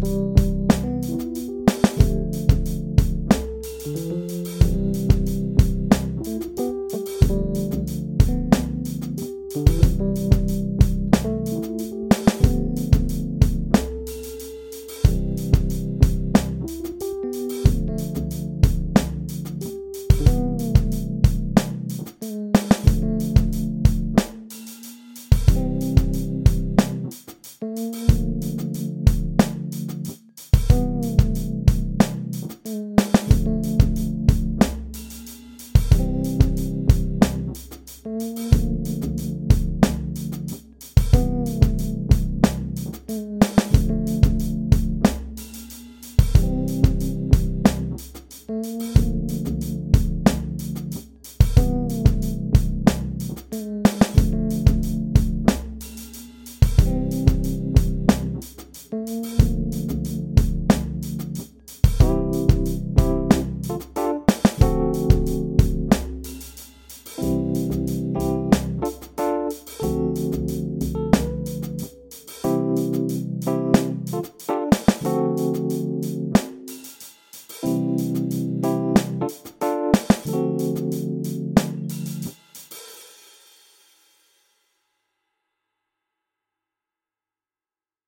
Bye.